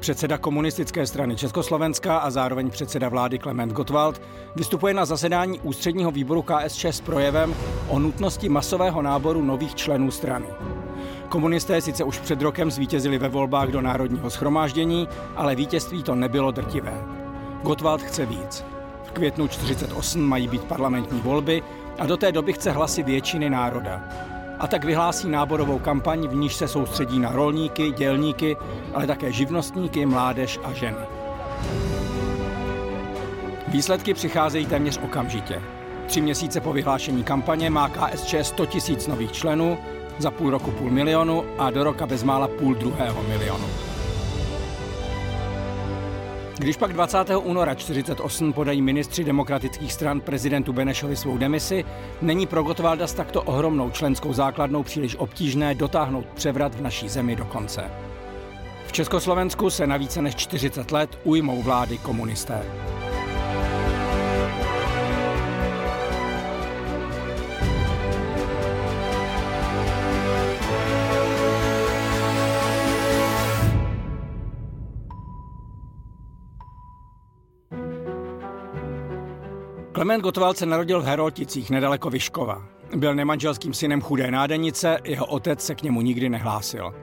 Předseda komunistické strany Československa a zároveň předseda vlády Klement Gottwald vystupuje na zasedání ústředního výboru KSČ s projevem o nutnosti masového náboru nových členů strany. Komunisté sice už před rokem zvítězili ve volbách do Národního schromáždění, ale vítězství to nebylo drtivé. Gottwald chce víc. V květnu 48 mají být parlamentní volby a do té doby chce hlasy většiny národa a tak vyhlásí náborovou kampaň, v níž se soustředí na rolníky, dělníky, ale také živnostníky, mládež a ženy. Výsledky přicházejí téměř okamžitě. Tři měsíce po vyhlášení kampaně má KSČ 100 tisíc nových členů, za půl roku půl milionu a do roka bezmála půl druhého milionu. Když pak 20. února 48 podají ministři demokratických stran prezidentu Benešovi svou demisi, není pro Gotwalda s takto ohromnou členskou základnou příliš obtížné dotáhnout převrat v naší zemi do konce. V Československu se na více než 40 let ujmou vlády komunisté. Klement Gottwald se narodil v Herolticích nedaleko Vyškova. Byl nemanželským synem chudé nádenice, jeho otec se k němu nikdy nehlásil.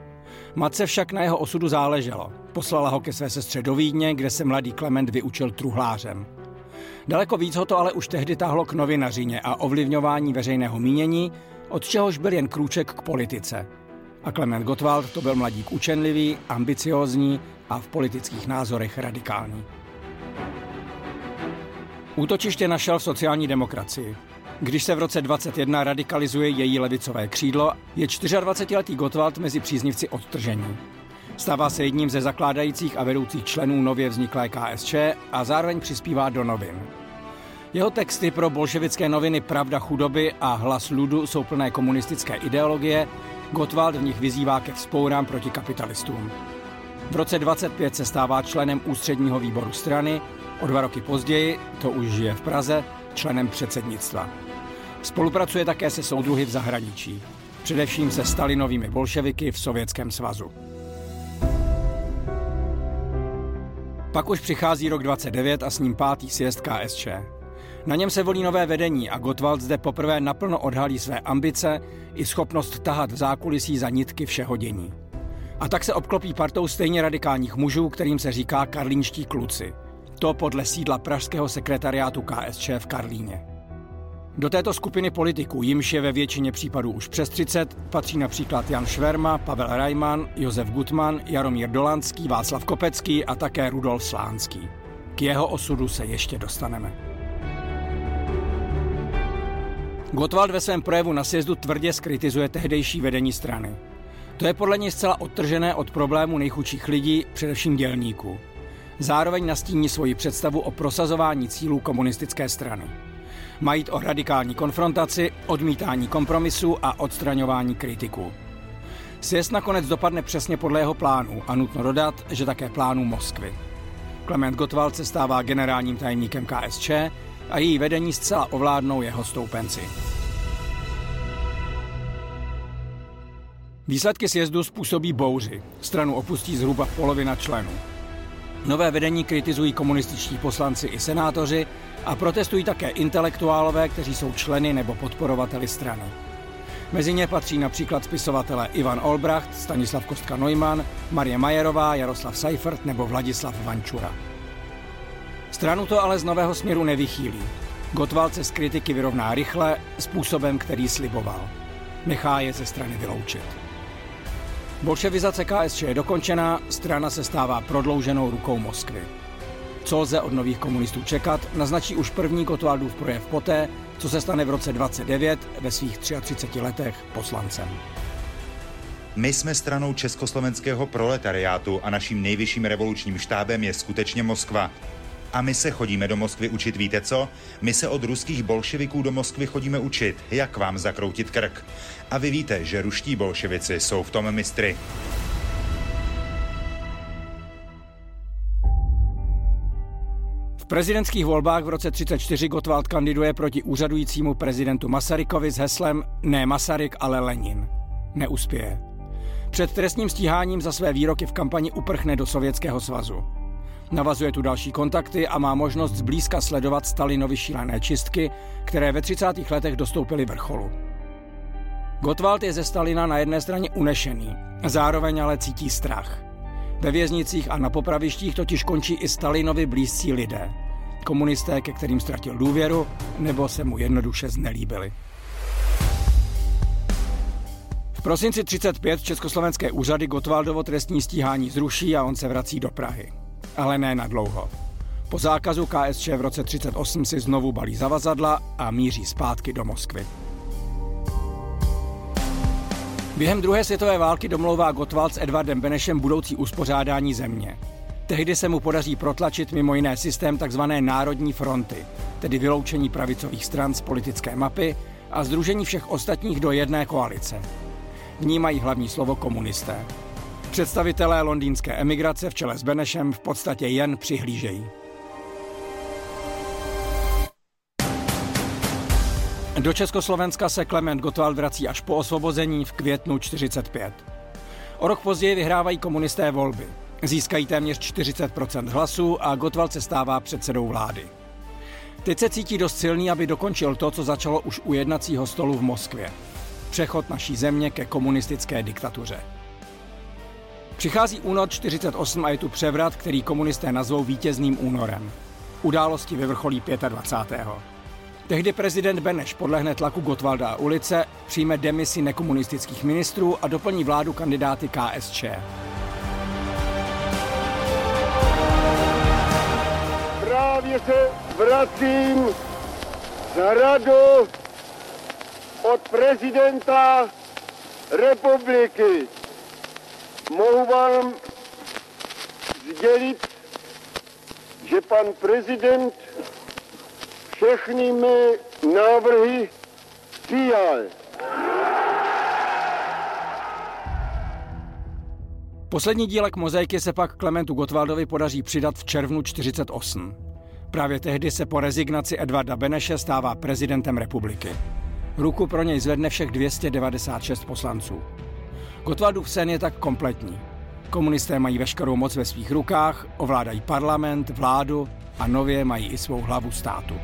Matce však na jeho osudu záleželo. Poslala ho ke své sestře do Vídně, kde se mladý Klement vyučil truhlářem. Daleko víc ho to ale už tehdy tahlo k novinařině a ovlivňování veřejného mínění, od čehož byl jen krůček k politice. A Klement Gottwald to byl mladík učenlivý, ambiciózní a v politických názorech radikální. Útočiště našel v sociální demokracii. Když se v roce 21 radikalizuje její levicové křídlo, je 24-letý Gottwald mezi příznivci odtržení. Stává se jedním ze zakládajících a vedoucích členů nově vzniklé KSČ a zároveň přispívá do novin. Jeho texty pro bolševické noviny Pravda chudoby a Hlas ludu jsou plné komunistické ideologie, Gottwald v nich vyzývá ke vzpourám proti kapitalistům. V roce 25 se stává členem ústředního výboru strany O dva roky později, to už žije v Praze, členem předsednictva. Spolupracuje také se soudruhy v zahraničí, především se Stalinovými bolševiky v Sovětském svazu. Pak už přichází rok 29 a s ním pátý sjezd KSČ. Na něm se volí nové vedení a Gottwald zde poprvé naplno odhalí své ambice i schopnost tahat v zákulisí za nitky všeho dění. A tak se obklopí partou stejně radikálních mužů, kterým se říká karlínští kluci – to podle sídla pražského sekretariátu KSČ v Karlíně. Do této skupiny politiků, jimž je ve většině případů už přes 30, patří například Jan Šverma, Pavel Rajman, Josef Gutman, Jaromír Dolanský, Václav Kopecký a také Rudolf Slánský. K jeho osudu se ještě dostaneme. Gottwald ve svém projevu na sjezdu tvrdě skritizuje tehdejší vedení strany. To je podle něj zcela odtržené od problému nejchudších lidí, především dělníků. Zároveň nastíní svoji představu o prosazování cílů komunistické strany. Mají o radikální konfrontaci, odmítání kompromisu a odstraňování kritiků. Sjezd nakonec dopadne přesně podle jeho plánu a nutno dodat, že také plánu Moskvy. Klement Gottwald se stává generálním tajemníkem KSČ a její vedení zcela ovládnou jeho stoupenci. Výsledky sjezdu způsobí bouři. Stranu opustí zhruba polovina členů. Nové vedení kritizují komunističtí poslanci i senátoři a protestují také intelektuálové, kteří jsou členy nebo podporovateli strany. Mezi ně patří například spisovatele Ivan Olbracht, Stanislav Kostka Neumann, Marie Majerová, Jaroslav Seifert nebo Vladislav Vančura. Stranu to ale z nového směru nevychýlí. Gottwald se z kritiky vyrovná rychle, způsobem, který sliboval. Nechá je ze strany vyloučit. Bolševizace KSČ je dokončená, strana se stává prodlouženou rukou Moskvy. Co lze od nových komunistů čekat, naznačí už první Gottwaldův projev poté, co se stane v roce 29 ve svých 33 letech poslancem. My jsme stranou československého proletariátu a naším nejvyšším revolučním štábem je skutečně Moskva. A my se chodíme do Moskvy učit, víte co? My se od ruských bolševiků do Moskvy chodíme učit, jak vám zakroutit krk. A vy víte, že ruští bolševici jsou v tom mistry. V prezidentských volbách v roce 34 Gottwald kandiduje proti úřadujícímu prezidentu Masarykovi s heslem Ne Masaryk, ale Lenin. Neuspěje. Před trestním stíháním za své výroky v kampani uprchne do Sovětského svazu. Navazuje tu další kontakty a má možnost zblízka sledovat Stalinovi šílené čistky, které ve 30. letech dostoupily vrcholu. Gottwald je ze Stalina na jedné straně unešený, zároveň ale cítí strach. Ve věznicích a na popravištích totiž končí i Stalinovi blízcí lidé. Komunisté, ke kterým ztratil důvěru, nebo se mu jednoduše znelíbili. V prosinci 35 československé úřady Gottwaldovo trestní stíhání zruší a on se vrací do Prahy ale ne na dlouho. Po zákazu KSČ v roce 38 si znovu balí zavazadla a míří zpátky do Moskvy. Během druhé světové války domlouvá Gottwald s Edvardem Benešem budoucí uspořádání země. Tehdy se mu podaří protlačit mimo jiné systém tzv. národní fronty, tedy vyloučení pravicových stran z politické mapy a združení všech ostatních do jedné koalice. V ní mají hlavní slovo komunisté. Představitelé londýnské emigrace v čele s Benešem v podstatě jen přihlížejí. Do Československa se Klement Gottwald vrací až po osvobození v květnu 45. O rok později vyhrávají komunisté volby. Získají téměř 40% hlasů a Gottwald se stává předsedou vlády. Teď se cítí dost silný, aby dokončil to, co začalo už u jednacího stolu v Moskvě. Přechod naší země ke komunistické diktatuře. Přichází únor 48 a je tu převrat, který komunisté nazvou vítězným únorem. Události vyvrcholí 25. Tehdy prezident Beneš podlehne tlaku Gotwalda a ulice, přijme demisi nekomunistických ministrů a doplní vládu kandidáty KSČ. Právě se vracím za radu od prezidenta republiky mohu vám sdělit, že pan prezident všechny mé návrhy přijal. Poslední dílek mozaiky se pak Klementu Gottwaldovi podaří přidat v červnu 48. Právě tehdy se po rezignaci Edvarda Beneše stává prezidentem republiky. Ruku pro něj zvedne všech 296 poslanců. Gotwaldův sen je tak kompletní. Komunisté mají veškerou moc ve svých rukách, ovládají parlament, vládu a nově mají i svou hlavu státu.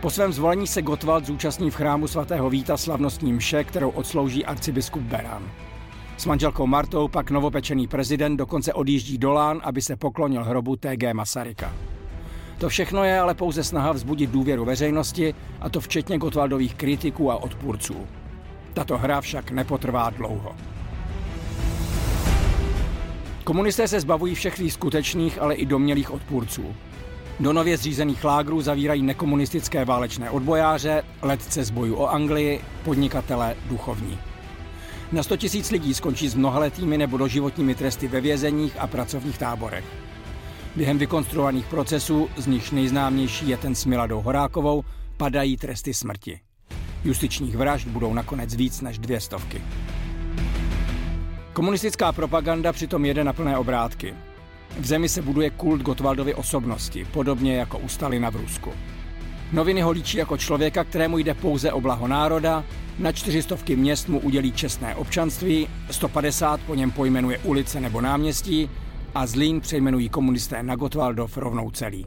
Po svém zvolení se Gottwald zúčastní v chrámu svatého Víta slavnostní mše, kterou odslouží arcibiskup Beran. S manželkou Martou pak novopečený prezident dokonce odjíždí do Lán, aby se poklonil hrobu TG Masaryka. To všechno je ale pouze snaha vzbudit důvěru veřejnosti, a to včetně Gotwaldových kritiků a odpůrců. Tato hra však nepotrvá dlouho. Komunisté se zbavují všech svých skutečných, ale i domělých odpůrců. Do nově zřízených lágrů zavírají nekomunistické válečné odbojáře, letce z bojů o Anglii, podnikatele, duchovní. Na 100 tisíc lidí skončí s mnohaletými nebo doživotními tresty ve vězeních a pracovních táborech. Během vykonstruovaných procesů, z nichž nejznámější je ten s Miladou Horákovou, padají tresty smrti. Justičních vražd budou nakonec víc než dvě stovky. Komunistická propaganda přitom jede na plné obrátky. V zemi se buduje kult Gotwaldovy osobnosti, podobně jako u Stalina v Rusku. Noviny ho líčí jako člověka, kterému jde pouze o blaho národa, na čtyřistovky měst mu udělí čestné občanství, 150 po něm pojmenuje ulice nebo náměstí a Zlín přejmenují komunisté na Gotwaldov rovnou celý.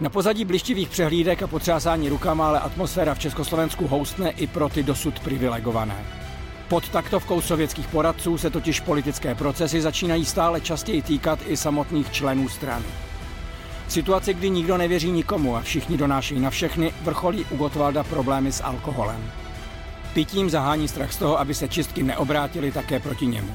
Na pozadí blištivých přehlídek a potřásání rukama ale atmosféra v Československu houstne i pro ty dosud privilegované. Pod taktovkou sovětských poradců se totiž politické procesy začínají stále častěji týkat i samotných členů strany. V situaci, kdy nikdo nevěří nikomu a všichni donášejí na všechny, vrcholí u Gotwalda problémy s alkoholem. Pitím zahání strach z toho, aby se čistky neobrátily také proti němu.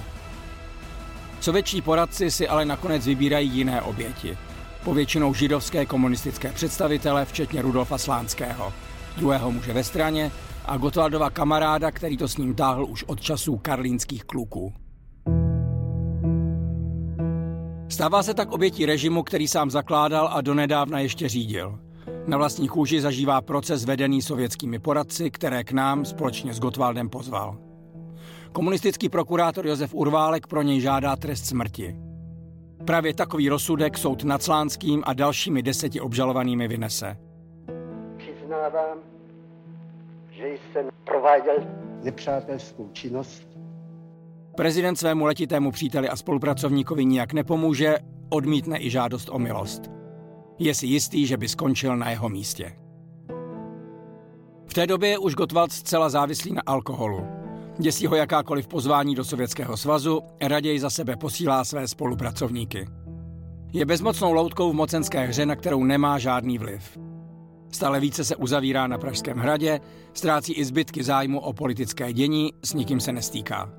Sovětští poradci si ale nakonec vybírají jiné oběti. Povětšinou židovské komunistické představitele, včetně Rudolfa Slánského, druhého muže ve straně a Gotwaldova kamaráda, který to s ním táhl už od časů karlínských kluků. Stává se tak obětí režimu, který sám zakládal a donedávna ještě řídil. Na vlastní kůži zažívá proces vedený sovětskými poradci, které k nám společně s Gotwaldem pozval. Komunistický prokurátor Josef Urválek pro něj žádá trest smrti. Právě takový rozsudek soud nad Slánským a dalšími deseti obžalovanými vynese. Přiznávám, že jsem prováděl nepřátelskou činnost. Prezident svému letitému příteli a spolupracovníkovi nijak nepomůže, odmítne i žádost o milost. Je si jistý, že by skončil na jeho místě. V té době je už Gottwald zcela závislý na alkoholu. Děsí ho jakákoliv pozvání do Sovětského svazu, raději za sebe posílá své spolupracovníky. Je bezmocnou loutkou v mocenské hře, na kterou nemá žádný vliv. Stále více se uzavírá na Pražském hradě, ztrácí i zbytky zájmu o politické dění, s nikým se nestýká.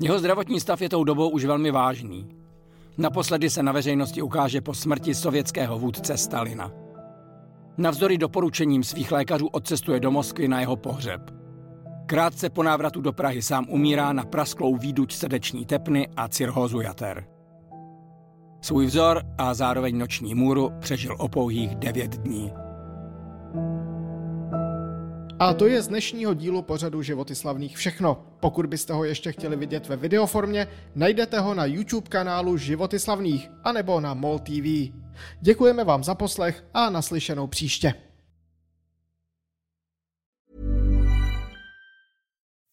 Jeho zdravotní stav je tou dobou už velmi vážný. Naposledy se na veřejnosti ukáže po smrti sovětského vůdce Stalina. Navzdory doporučením svých lékařů odcestuje do Moskvy na jeho pohřeb. Krátce po návratu do Prahy sám umírá na prasklou výduč srdeční tepny a cirhózu jater. Svůj vzor a zároveň noční můru přežil o pouhých devět dní. A to je z dnešního dílu pořadu Životy slavných všechno. Pokud byste ho ještě chtěli vidět ve videoformě, najdete ho na YouTube kanálu Životy slavných anebo na MOL TV. Děkujeme vám za poslech a naslyšenou příště.